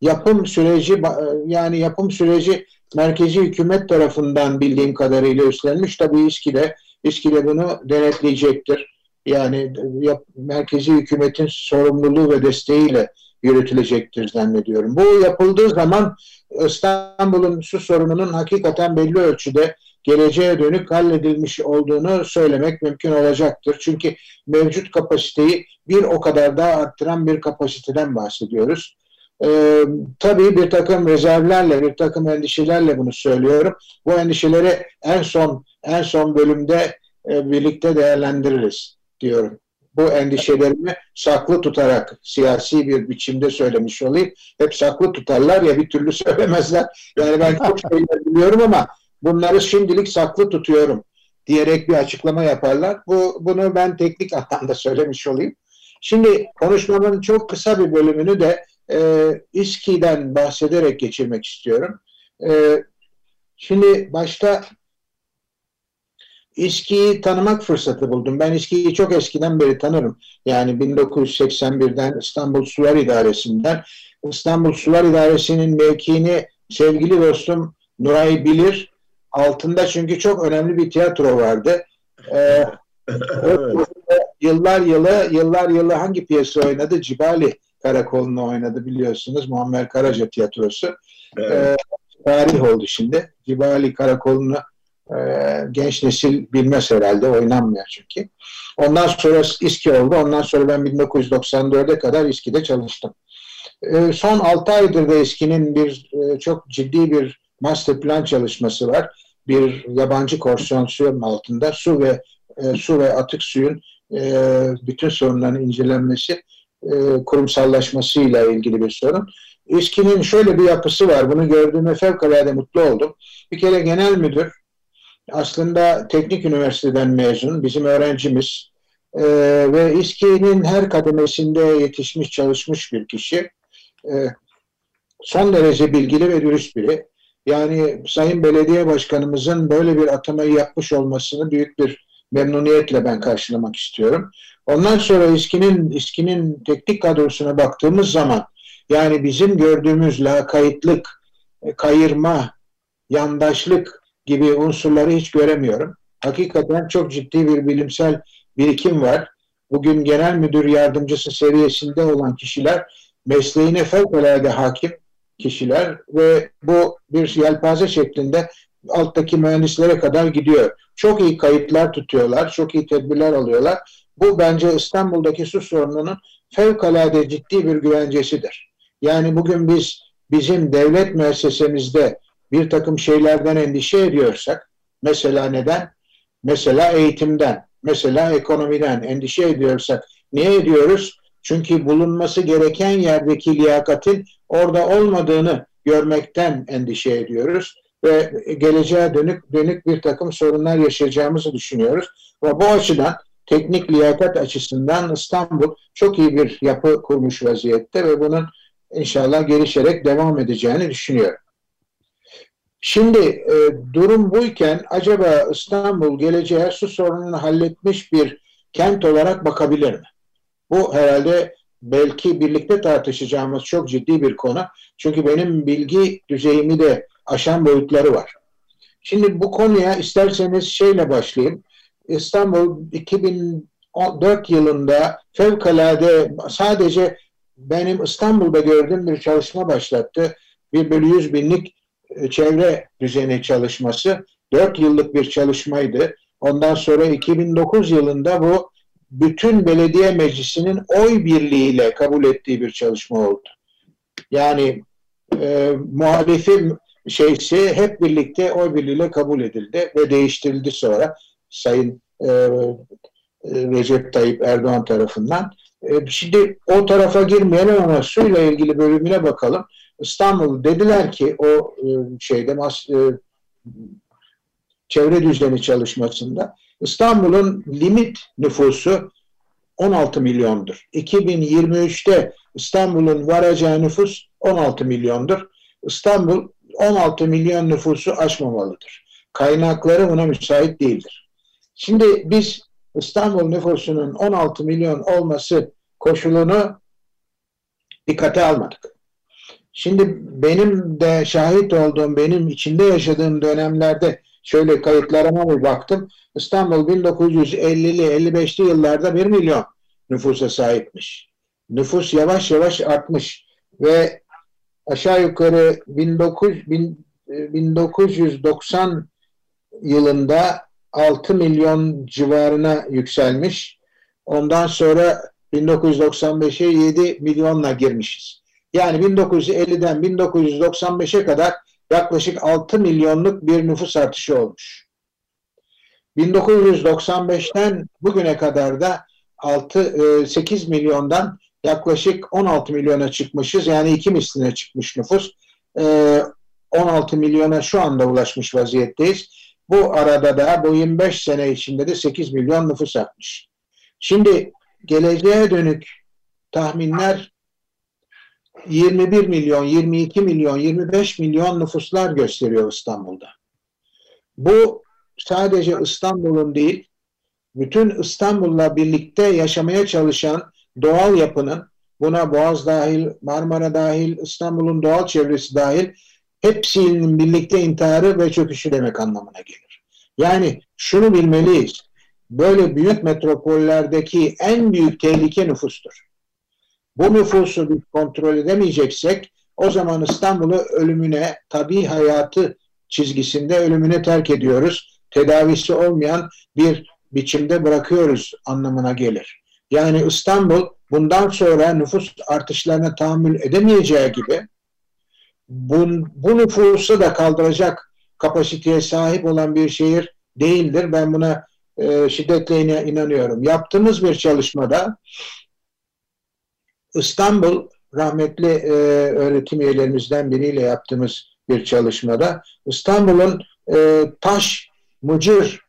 yapım süreci yani yapım süreci merkezi hükümet tarafından bildiğim kadarıyla üstlenmiş. Tabii İSKİ'de, İSKİ'de bunu denetleyecektir. Yani yap, merkezi hükümetin sorumluluğu ve desteğiyle yürütülecektir zannediyorum. Bu yapıldığı zaman İstanbul'un su sorununun hakikaten belli ölçüde geleceğe dönük halledilmiş olduğunu söylemek mümkün olacaktır. Çünkü mevcut kapasiteyi bir o kadar daha arttıran bir kapasiteden bahsediyoruz. Ee, tabii bir takım rezervlerle, bir takım endişelerle bunu söylüyorum. Bu endişeleri en son en son bölümde e, birlikte değerlendiririz diyorum. Bu endişelerimi saklı tutarak siyasi bir biçimde söylemiş olayım. Hep saklı tutarlar ya bir türlü söylemezler. Yani ben çok şeyler biliyorum ama bunları şimdilik saklı tutuyorum diyerek bir açıklama yaparlar. Bu bunu ben teknik anlamda söylemiş olayım. Şimdi konuşmamın çok kısa bir bölümünü de e, İSKİ'den bahsederek geçirmek istiyorum. E, şimdi başta İSKİ'yi tanımak fırsatı buldum. Ben İSKİ'yi çok eskiden beri tanırım. Yani 1981'den İstanbul Sular İdaresi'nden. İstanbul Sular İdaresi'nin mevkiini sevgili dostum Nuray bilir. Altında çünkü çok önemli bir tiyatro vardı. Ee, yıllar yılı yıllar yılı hangi piyasa oynadı? Cibali Karakolu'nu oynadı biliyorsunuz. Muammer Karaca tiyatrosu. Evet. Ee, tarih oldu şimdi. Cibali Karakolu'nu e, genç nesil bilmez herhalde. Oynanmıyor çünkü. Ondan sonra İSKİ oldu. Ondan sonra ben 1994'e kadar İSKİ'de çalıştım. E, son 6 aydır da İSKİ'nin bir e, çok ciddi bir master plan çalışması var. Bir yabancı konsorsiyum altında su ve e, su ve atık suyun e, bütün sorunların incelenmesi e, kurumsallaşmasıyla ilgili bir sorun. İSKİ'nin şöyle bir yapısı var. Bunu gördüğüme fevkalade mutlu oldum. Bir kere genel müdür aslında teknik üniversiteden mezun, bizim öğrencimiz e, ve İSKİ'nin her kademesinde yetişmiş, çalışmış bir kişi. E, son derece bilgili ve dürüst biri. Yani Sayın Belediye Başkanımızın böyle bir atamayı yapmış olmasını büyük bir memnuniyetle ben karşılamak istiyorum. Ondan sonra İSKİ'nin İSKİ'nin teknik kadrosuna baktığımız zaman yani bizim gördüğümüz lakaytlık, e, kayırma, yandaşlık gibi unsurları hiç göremiyorum. Hakikaten çok ciddi bir bilimsel birikim var. Bugün genel müdür yardımcısı seviyesinde olan kişiler mesleğine fevkalade hakim kişiler ve bu bir yelpaze şeklinde alttaki mühendislere kadar gidiyor. Çok iyi kayıtlar tutuyorlar, çok iyi tedbirler alıyorlar. Bu bence İstanbul'daki su sorununun fevkalade ciddi bir güvencesidir. Yani bugün biz bizim devlet müessesemizde bir takım şeylerden endişe ediyorsak, mesela neden? Mesela eğitimden, mesela ekonomiden endişe ediyorsak, niye ediyoruz? Çünkü bulunması gereken yerdeki liyakatin orada olmadığını görmekten endişe ediyoruz ve geleceğe dönük dönük bir takım sorunlar yaşayacağımızı düşünüyoruz. Ve bu açıdan teknik liyakat açısından İstanbul çok iyi bir yapı kurmuş vaziyette ve bunun inşallah gelişerek devam edeceğini düşünüyorum. Şimdi e, durum buyken acaba İstanbul geleceğe su sorununu halletmiş bir kent olarak bakabilir mi? Bu herhalde belki birlikte tartışacağımız çok ciddi bir konu. Çünkü benim bilgi düzeyimi de aşan boyutları var. Şimdi bu konuya isterseniz şeyle başlayayım. İstanbul 2004 yılında fevkalade sadece benim İstanbul'da gördüğüm bir çalışma başlattı. 1 bölü 100 binlik e, çevre düzeni çalışması 4 yıllık bir çalışmaydı. Ondan sonra 2009 yılında bu bütün belediye meclisinin oy birliğiyle kabul ettiği bir çalışma oldu. Yani e, muhalifi şeysi hep birlikte oy birliğiyle kabul edildi ve değiştirildi sonra Sayın e, e, Recep Tayyip Erdoğan tarafından. E, şimdi o tarafa girmeyelim ama suyla ilgili bölümüne bakalım. İstanbul dediler ki o e, şeyde mas, e, çevre düzeni çalışmasında İstanbul'un limit nüfusu 16 milyondur. 2023'te İstanbul'un varacağı nüfus 16 milyondur. İstanbul 16 milyon nüfusu aşmamalıdır. Kaynakları buna müsait değildir. Şimdi biz İstanbul nüfusunun 16 milyon olması koşulunu dikkate almadık. Şimdi benim de şahit olduğum, benim içinde yaşadığım dönemlerde şöyle kayıtlarıma bir baktım. İstanbul 1950'li 55'li yıllarda 1 milyon nüfusa sahipmiş. Nüfus yavaş yavaş artmış ve aşağı yukarı 19, 1990 yılında 6 milyon civarına yükselmiş. Ondan sonra 1995'e 7 milyonla girmişiz. Yani 1950'den 1995'e kadar yaklaşık 6 milyonluk bir nüfus artışı olmuş. 1995'ten bugüne kadar da 6 8 e, milyondan yaklaşık 16 milyona çıkmışız. Yani iki misline çıkmış nüfus. 16 e, milyona şu anda ulaşmış vaziyetteyiz. Bu arada da bu 25 sene içinde de 8 milyon nüfus artmış. Şimdi geleceğe dönük tahminler 21 milyon, 22 milyon, 25 milyon nüfuslar gösteriyor İstanbul'da. Bu sadece İstanbul'un değil, bütün İstanbul'la birlikte yaşamaya çalışan doğal yapının, buna Boğaz dahil, Marmara dahil, İstanbul'un doğal çevresi dahil, hepsinin birlikte intiharı ve çöküşü demek anlamına gelir. Yani şunu bilmeliyiz, böyle büyük metropollerdeki en büyük tehlike nüfustur. Bu nüfusu bir kontrol edemeyeceksek o zaman İstanbul'u ölümüne, tabi hayatı çizgisinde ölümüne terk ediyoruz. Tedavisi olmayan bir biçimde bırakıyoruz anlamına gelir. Yani İstanbul bundan sonra nüfus artışlarına tahammül edemeyeceği gibi bu, bu nüfusu da kaldıracak kapasiteye sahip olan bir şehir değildir. Ben buna e, şiddetle inanıyorum. Yaptığımız bir çalışmada İstanbul rahmetli e, öğretim üyelerimizden biriyle yaptığımız bir çalışmada İstanbul'un e, taş, mıcır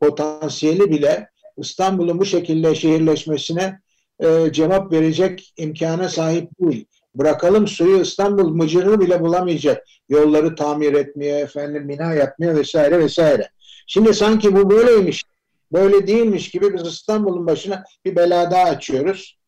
potansiyeli bile İstanbul'un bu şekilde şehirleşmesine e, cevap verecek imkana sahip değil. Bırakalım suyu İstanbul mıcırını bile bulamayacak. Yolları tamir etmeye, efendim bina yapmaya vesaire vesaire. Şimdi sanki bu böyleymiş, böyle değilmiş gibi biz İstanbul'un başına bir bela daha açıyoruz.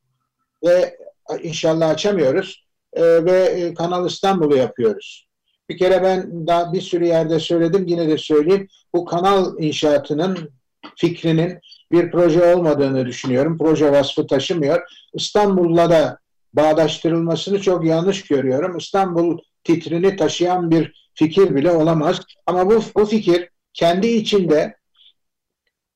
Ve inşallah açamıyoruz. E, ve Kanal İstanbul'u yapıyoruz. Bir kere ben daha bir sürü yerde söyledim, yine de söyleyeyim. Bu kanal inşaatının fikrinin bir proje olmadığını düşünüyorum. Proje vasfı taşımıyor. İstanbul'la da bağdaştırılmasını çok yanlış görüyorum. İstanbul titrini taşıyan bir fikir bile olamaz. Ama bu, bu fikir kendi içinde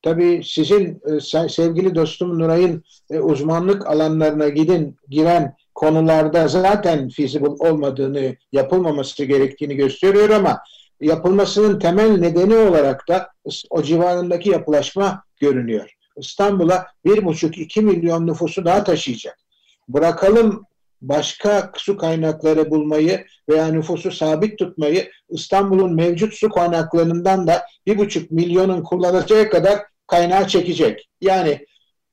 tabii sizin e, sevgili dostum Nuray'ın e, uzmanlık alanlarına gidin giren konularda zaten feasible olmadığını, yapılmaması gerektiğini gösteriyor ama yapılmasının temel nedeni olarak da o civarındaki yapılaşma görünüyor. İstanbul'a bir buçuk iki milyon nüfusu daha taşıyacak. Bırakalım başka su kaynakları bulmayı veya nüfusu sabit tutmayı İstanbul'un mevcut su kaynaklarından da bir buçuk milyonun kullanacağı kadar kaynağı çekecek. Yani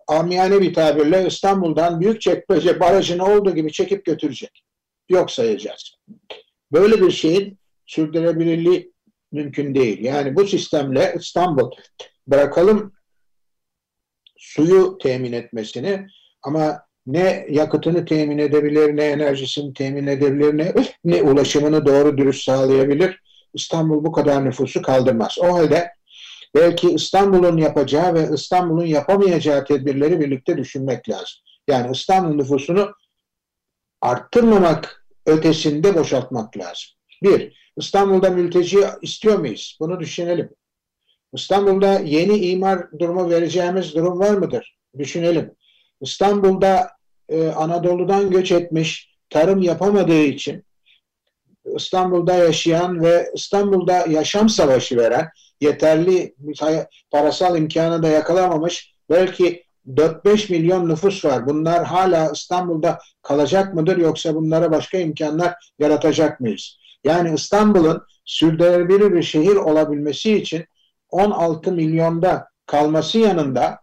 amiyane bir tabirle İstanbul'dan Büyükçekmece barajını olduğu gibi çekip götürecek. Yok sayacağız. Böyle bir şeyin sürdürülebilirliği mümkün değil. Yani bu sistemle İstanbul bırakalım suyu temin etmesini ama ne yakıtını temin edebilir, ne enerjisini temin edebilir, ne, ne ulaşımını doğru dürüst sağlayabilir. İstanbul bu kadar nüfusu kaldırmaz. O halde belki İstanbul'un yapacağı ve İstanbul'un yapamayacağı tedbirleri birlikte düşünmek lazım. Yani İstanbul nüfusunu arttırmamak ötesinde boşaltmak lazım. Bir, İstanbul'da mülteci istiyor muyuz? Bunu düşünelim. İstanbul'da yeni imar durumu vereceğimiz durum var mıdır? Düşünelim. İstanbul'da e, Anadolu'dan göç etmiş, tarım yapamadığı için İstanbul'da yaşayan ve İstanbul'da yaşam savaşı veren, yeterli parasal imkanı da yakalamamış belki 4-5 milyon nüfus var. Bunlar hala İstanbul'da kalacak mıdır yoksa bunlara başka imkanlar yaratacak mıyız? Yani İstanbul'un sürdürülebilir bir şehir olabilmesi için 16 milyonda kalması yanında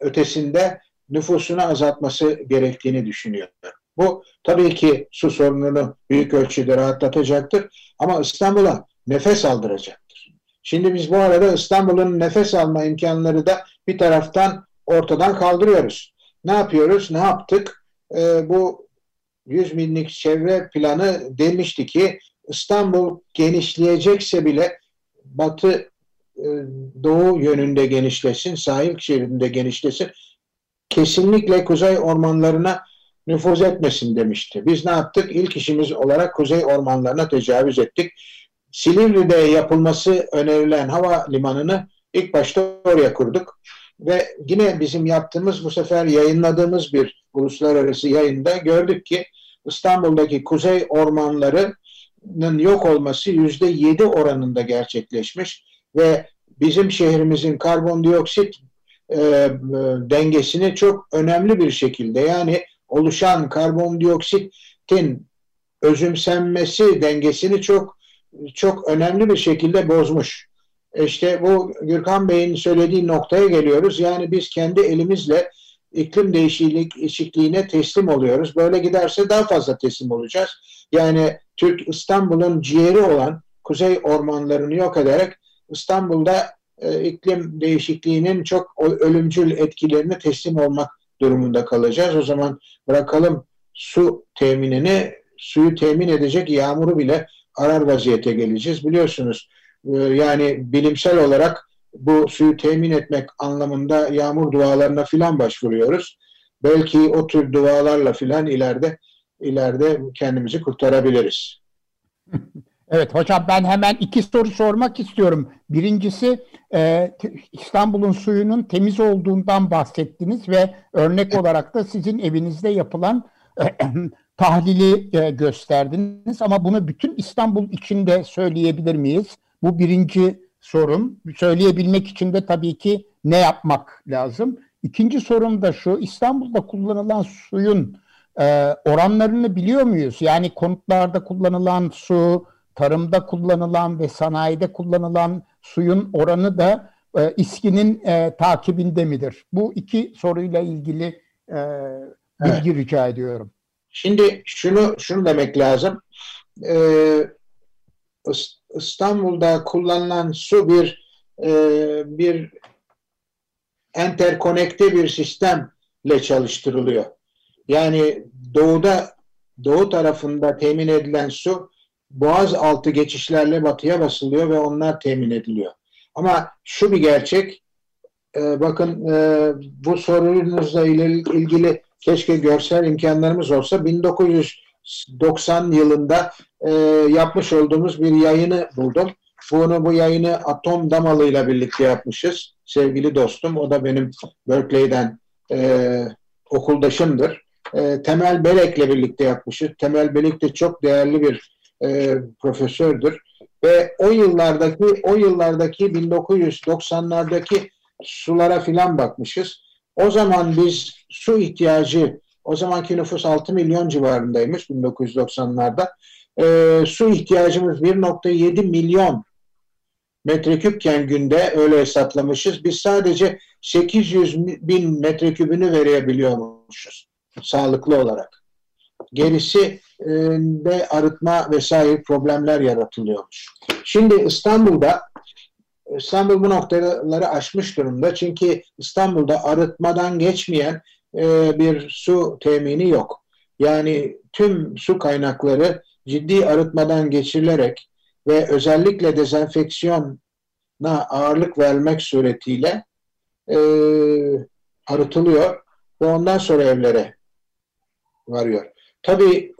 ötesinde nüfusunu azaltması gerektiğini düşünüyorum. Bu tabii ki su sorununu büyük ölçüde rahatlatacaktır ama İstanbul'a nefes aldıracaktır. Şimdi biz bu arada İstanbul'un nefes alma imkanları da bir taraftan ortadan kaldırıyoruz. Ne yapıyoruz? Ne yaptık? E, bu 100 binlik çevre planı demişti ki İstanbul genişleyecekse bile batı e, doğu yönünde genişlesin, sahil şeridinde genişlesin. Kesinlikle kuzey ormanlarına nüfuz etmesin demişti. Biz ne yaptık? İlk işimiz olarak kuzey ormanlarına tecavüz ettik. Silivri'de yapılması önerilen hava limanını ilk başta oraya kurduk. Ve yine bizim yaptığımız bu sefer yayınladığımız bir uluslararası yayında gördük ki İstanbul'daki kuzey ormanlarının yok olması yüzde yedi oranında gerçekleşmiş ve bizim şehrimizin karbondioksit e, dengesini çok önemli bir şekilde yani oluşan karbondioksitin özümsenmesi dengesini çok çok önemli bir şekilde bozmuş. İşte bu Gürkan Bey'in söylediği noktaya geliyoruz. Yani biz kendi elimizle iklim değişikliğine teslim oluyoruz. Böyle giderse daha fazla teslim olacağız. Yani Türk İstanbul'un ciğeri olan kuzey ormanlarını yok ederek İstanbul'da e, iklim değişikliğinin çok ölümcül etkilerini teslim olmak durumunda kalacağız. O zaman bırakalım su teminini, suyu temin edecek yağmuru bile arar vaziyete geleceğiz. Biliyorsunuz e, yani bilimsel olarak bu suyu temin etmek anlamında yağmur dualarına filan başvuruyoruz. Belki o tür dualarla filan ileride ileride kendimizi kurtarabiliriz. Evet hocam ben hemen iki soru sormak istiyorum. Birincisi e, İstanbul'un suyunun temiz olduğundan bahsettiniz ve örnek olarak da sizin evinizde yapılan e, tahlili e, gösterdiniz. Ama bunu bütün İstanbul içinde söyleyebilir miyiz? Bu birinci sorum. Söyleyebilmek için de tabii ki ne yapmak lazım? İkinci sorum da şu, İstanbul'da kullanılan suyun e, oranlarını biliyor muyuz? Yani konutlarda kullanılan su, tarımda kullanılan ve sanayide kullanılan suyun oranı da e, İSKİ'nin e, takibinde midir? Bu iki soruyla ilgili e, bilgi evet. rica ediyorum. Şimdi şunu şunu demek lazım. Ee, İstanbul'da kullanılan su bir e, bir enterkonekte bir sistemle çalıştırılıyor. Yani doğuda doğu tarafında temin edilen su boğaz altı geçişlerle batıya basılıyor ve onlar temin ediliyor. Ama şu bir gerçek, e, bakın e, bu sorunuzla ilgili keşke görsel imkanlarımız olsa 1990 yılında e, yapmış olduğumuz bir yayını buldum. Bunu bu yayını Atom Damalı ile birlikte yapmışız. Sevgili dostum, o da benim Berkeley'den e, okuldaşımdır. E, Temel Belek'le birlikte yapmışız. Temel Belek de çok değerli bir e, profesördür ve o yıllardaki o yıllardaki 1990'lardaki sulara filan bakmışız. O zaman biz su ihtiyacı o zamanki nüfus 6 milyon civarındaymış 1990'larda. E, su ihtiyacımız 1.7 milyon metreküpken günde öyle hesaplamışız. Biz sadece 800 bin metrekübünü verebiliyormuşuz sağlıklı olarak. Gerisi de arıtma vesaire problemler yaratılıyormuş. Şimdi İstanbul'da İstanbul bu noktaları aşmış durumda. Çünkü İstanbul'da arıtmadan geçmeyen e, bir su temini yok. Yani tüm su kaynakları ciddi arıtmadan geçirilerek ve özellikle dezenfeksiyona ağırlık vermek suretiyle e, arıtılıyor ve ondan sonra evlere varıyor. Tabii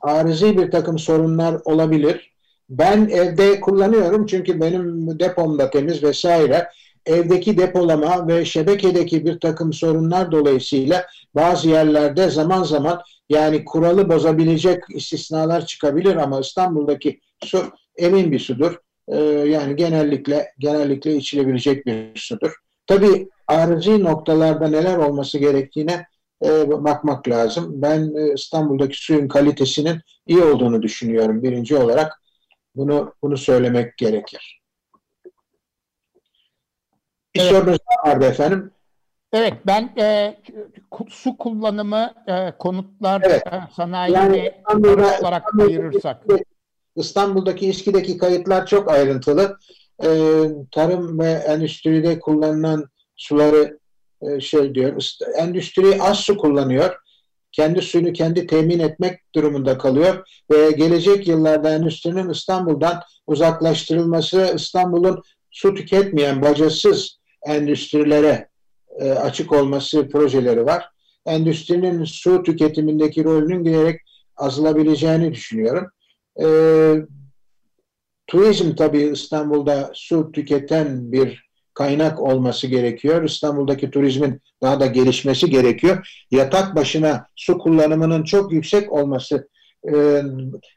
arızi bir takım sorunlar olabilir. Ben evde kullanıyorum çünkü benim depom da temiz vesaire. Evdeki depolama ve şebekedeki bir takım sorunlar dolayısıyla bazı yerlerde zaman zaman yani kuralı bozabilecek istisnalar çıkabilir ama İstanbul'daki su emin bir sudur. Ee, yani genellikle genellikle içilebilecek bir sudur. Tabii arızi noktalarda neler olması gerektiğine e, bakmak lazım. Ben e, İstanbul'daki suyun kalitesinin iyi olduğunu düşünüyorum birinci olarak. Bunu bunu söylemek gerekir. Bir evet. sorunuz vardı efendim. Evet, ben e, su kullanımı e, konutlar evet. e, sanayi yani olarak İstanbul'da, ayırırsak. İstanbul'daki İSKİ'deki kayıtlar çok ayrıntılı. E, tarım ve endüstride kullanılan suları e, şey diyor, endüstri az su kullanıyor. Kendi suyunu kendi temin etmek durumunda kalıyor ve gelecek yıllarda endüstrinin İstanbul'dan uzaklaştırılması İstanbul'un su tüketmeyen bacasız endüstrilere e, açık olması projeleri var. Endüstrinin su tüketimindeki rolünün giderek azalabileceğini düşünüyorum. E, turizm tabii İstanbul'da su tüketen bir kaynak olması gerekiyor. İstanbul'daki turizmin daha da gelişmesi gerekiyor. Yatak başına su kullanımının çok yüksek olması e,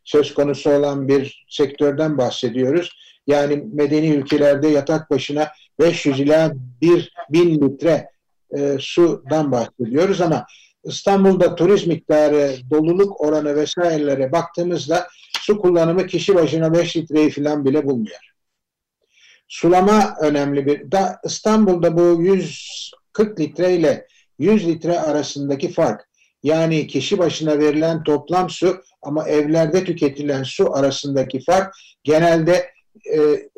söz konusu olan bir sektörden bahsediyoruz. Yani medeni ülkelerde yatak başına 500 ila 1 bin litre e, sudan bahsediyoruz ama İstanbul'da turizm miktarı, doluluk oranı vesairelere baktığımızda su kullanımı kişi başına 5 litreyi falan bile bulmuyor. Sulama önemli bir. Da İstanbul'da bu 140 litre ile 100 litre arasındaki fark yani kişi başına verilen toplam su ama evlerde tüketilen su arasındaki fark genelde e,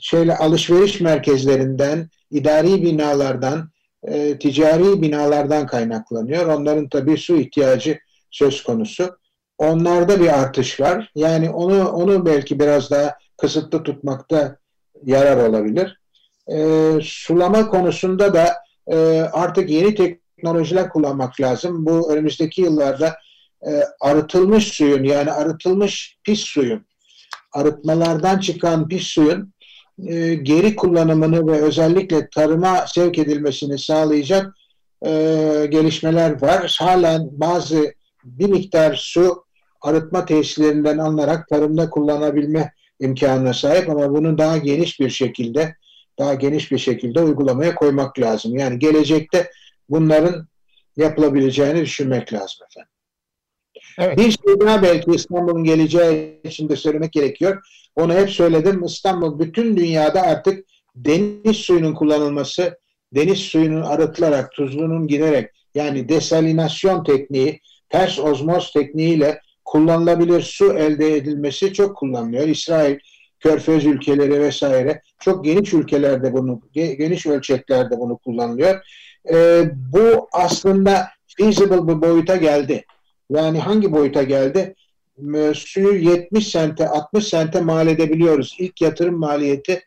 şeyle alışveriş merkezlerinden, idari binalardan, e, ticari binalardan kaynaklanıyor. Onların tabii su ihtiyacı söz konusu. Onlarda bir artış var. Yani onu onu belki biraz daha kısıtlı tutmakta yarar olabilir. E, sulama konusunda da e, artık yeni teknolojiler kullanmak lazım. Bu önümüzdeki yıllarda e, arıtılmış suyun yani arıtılmış pis suyun arıtmalardan çıkan pis suyun e, geri kullanımını ve özellikle tarıma sevk edilmesini sağlayacak e, gelişmeler var. Halen bazı bir miktar su arıtma tesislerinden alınarak tarımda kullanabilme imkanına sahip ama bunu daha geniş bir şekilde daha geniş bir şekilde uygulamaya koymak lazım. Yani gelecekte bunların yapılabileceğini düşünmek lazım efendim. Evet. Bir şey daha belki İstanbul'un geleceği için de söylemek gerekiyor. Onu hep söyledim. İstanbul bütün dünyada artık deniz suyunun kullanılması, deniz suyunun arıtılarak, tuzlunun giderek yani desalinasyon tekniği, ters ozmoz tekniğiyle kullanılabilir su elde edilmesi çok kullanılıyor. İsrail, Körfez ülkeleri vesaire çok geniş ülkelerde bunu, geniş ölçeklerde bunu kullanılıyor. Ee, bu aslında feasible bir boyuta geldi. Yani hangi boyuta geldi? Ee, suyu 70 sente, 60 sente mal edebiliyoruz. İlk yatırım maliyeti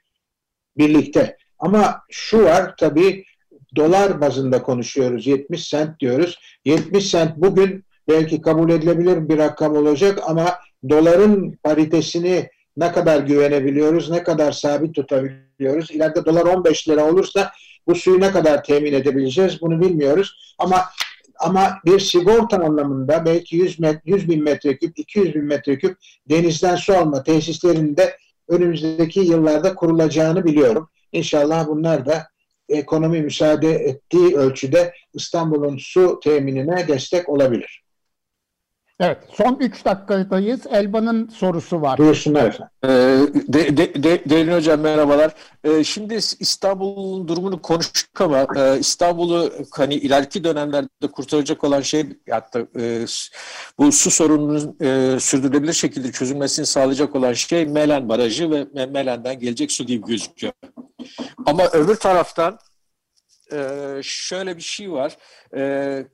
birlikte. Ama şu var tabii dolar bazında konuşuyoruz. 70 sent diyoruz. 70 sent bugün belki kabul edilebilir bir rakam olacak ama doların paritesini ne kadar güvenebiliyoruz, ne kadar sabit tutabiliyoruz. İleride dolar 15 lira olursa bu suyu ne kadar temin edebileceğiz bunu bilmiyoruz. Ama ama bir sigorta anlamında belki 100, met, 100 bin metreküp, 200 bin metreküp denizden su alma tesislerinde önümüzdeki yıllarda kurulacağını biliyorum. İnşallah bunlar da ekonomi müsaade ettiği ölçüde İstanbul'un su teminine destek olabilir. Evet, son 3 dakikadayız. Elvan'ın sorusu var. Buyursunlar efendim. Ee, de, de, de, Derin Hocam merhabalar. Ee, şimdi İstanbul'un durumunu konuştuk ama e, İstanbul'u hani ileriki dönemlerde kurtaracak olan şey hatta e, bu su sorununun e, sürdürülebilir şekilde çözülmesini sağlayacak olan şey Melen Barajı ve Melen'den gelecek su gibi gözüküyor. Ama öbür taraftan e, şöyle bir şey var. E,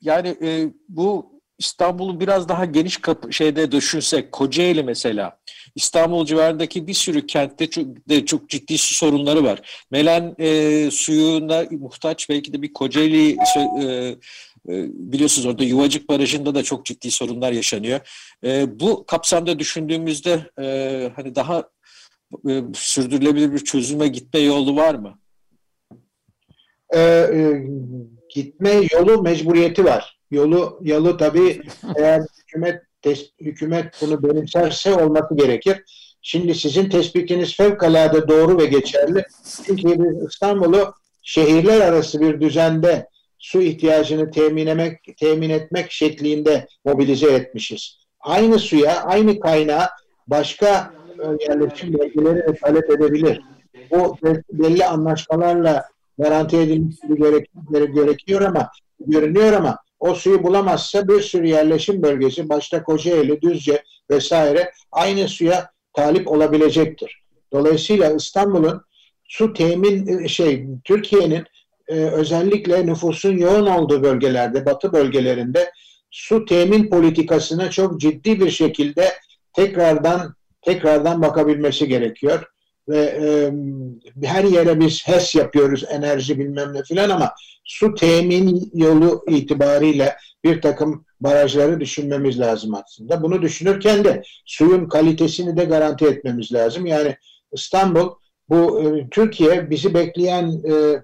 yani e, bu İstanbul'u biraz daha geniş kapı, şeyde düşünsek, Kocaeli mesela, İstanbul civarındaki bir sürü kentte çok, de çok ciddi su sorunları var. Melen e, suyuna muhtaç belki de bir Kocaeli e, e, biliyorsunuz orada Yuvacık Barajı'nda da çok ciddi sorunlar yaşanıyor. E, bu kapsamda düşündüğümüzde e, hani daha e, sürdürülebilir bir çözüme gitme yolu var mı? E, e, gitme yolu mecburiyeti var yolu yolu tabii eğer hükümet hükümet bunu benimserse olması gerekir. Şimdi sizin tespitiniz fevkalade doğru ve geçerli. Çünkü biz İstanbul'u şehirler arası bir düzende su ihtiyacını temin etmek, temin etmek şeklinde mobilize etmişiz. Aynı suya, aynı kaynağı başka e, yerleşim bölgeleri talep edebilir. Bu belli anlaşmalarla garanti edilmesi gerekiyor ama görünüyor ama o suyu bulamazsa bir sürü yerleşim bölgesi başta Kocaeli, Düzce vesaire aynı suya talip olabilecektir. Dolayısıyla İstanbul'un su temin e, şey Türkiye'nin e, özellikle nüfusun yoğun olduğu bölgelerde, batı bölgelerinde su temin politikasına çok ciddi bir şekilde tekrardan tekrardan bakabilmesi gerekiyor. Ve e, her yere biz HES yapıyoruz, enerji bilmem ne filan ama su temin yolu itibariyle bir takım barajları düşünmemiz lazım aslında. Bunu düşünürken de suyun kalitesini de garanti etmemiz lazım. Yani İstanbul, bu e, Türkiye bizi bekleyen e,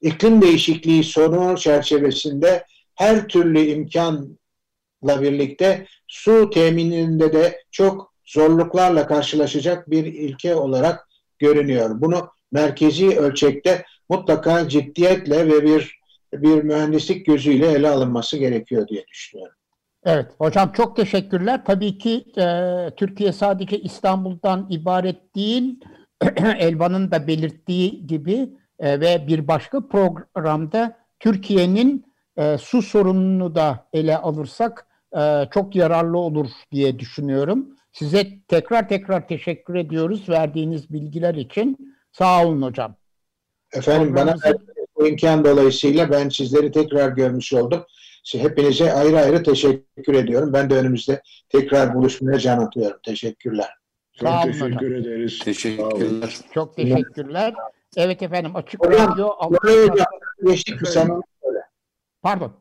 iklim değişikliği sorunu çerçevesinde her türlü imkanla birlikte su temininde de çok zorluklarla karşılaşacak bir ilke olarak görünüyor. Bunu merkezi ölçekte mutlaka ciddiyetle ve bir bir mühendislik gözüyle ele alınması gerekiyor diye düşünüyorum. Evet hocam çok teşekkürler. Tabii ki e, Türkiye sadece İstanbul'dan ibaret değil. Elvan'ın da belirttiği gibi e, ve bir başka programda Türkiye'nin e, su sorununu da ele alırsak e, çok yararlı olur diye düşünüyorum. Size tekrar tekrar teşekkür ediyoruz verdiğiniz bilgiler için. Sağ olun hocam. Efendim bana bu imkan dolayısıyla ben sizleri tekrar görmüş oldum. Hepinize ayrı ayrı teşekkür ediyorum. Ben de önümüzde tekrar buluşmaya can atıyorum. Teşekkürler. Çok Sağ teşekkür hocam. ederiz. Teşekkürler. Çok teşekkürler. Evet efendim Açık hocam, Radyo. Hocam, geçtik mi sen Pardon.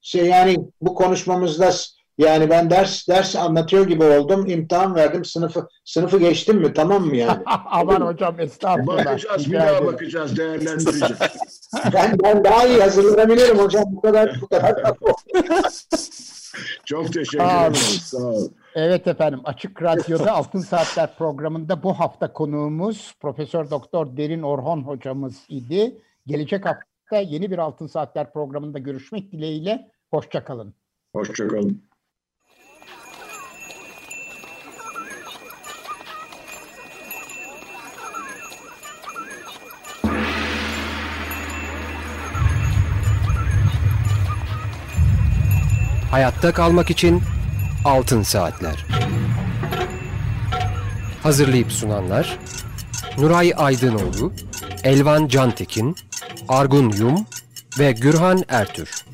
Şey yani bu konuşmamızda yani ben ders ders anlatıyor gibi oldum. imtihan verdim. Sınıfı sınıfı geçtim mi? Tamam mı yani? Aman hocam estağfurullah. Bakacağız bir daha bakacağız. Değerlendireceğiz. ben, ben daha iyi hazırlanabilirim hocam. Bu kadar bu kadar. Çok teşekkür ederim. Sağ olun. Evet efendim Açık Radyo'da Altın Saatler programında bu hafta konuğumuz Profesör Doktor Derin Orhon hocamız idi. Gelecek hafta yeni bir Altın Saatler programında görüşmek dileğiyle. Hoşçakalın. Hoşçakalın. Hayatta kalmak için Altın Saatler. Hazırlayıp sunanlar Nuray Aydınoğlu, Elvan Cantekin, Argun Yum ve Gürhan Ertür.